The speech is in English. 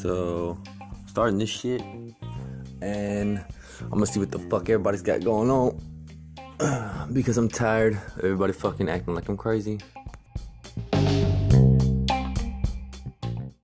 So, starting this shit, and I'm gonna see what the fuck everybody's got going on because I'm tired. Everybody fucking acting like I'm crazy.